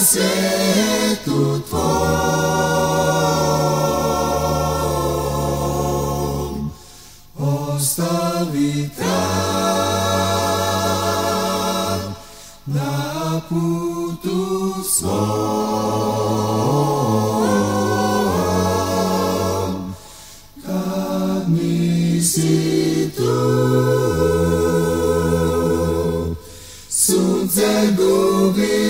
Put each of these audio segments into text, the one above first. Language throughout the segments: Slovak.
se tut vom ostavitam na putu svom kad mi si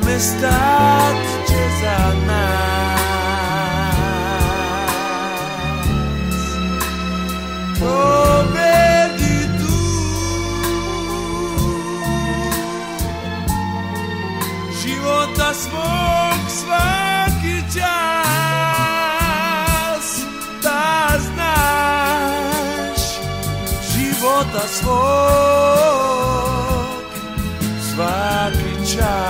budeme stáť, že za nás. Pobedi tu, života svog svaki čas, da znaš života svog svaki čas.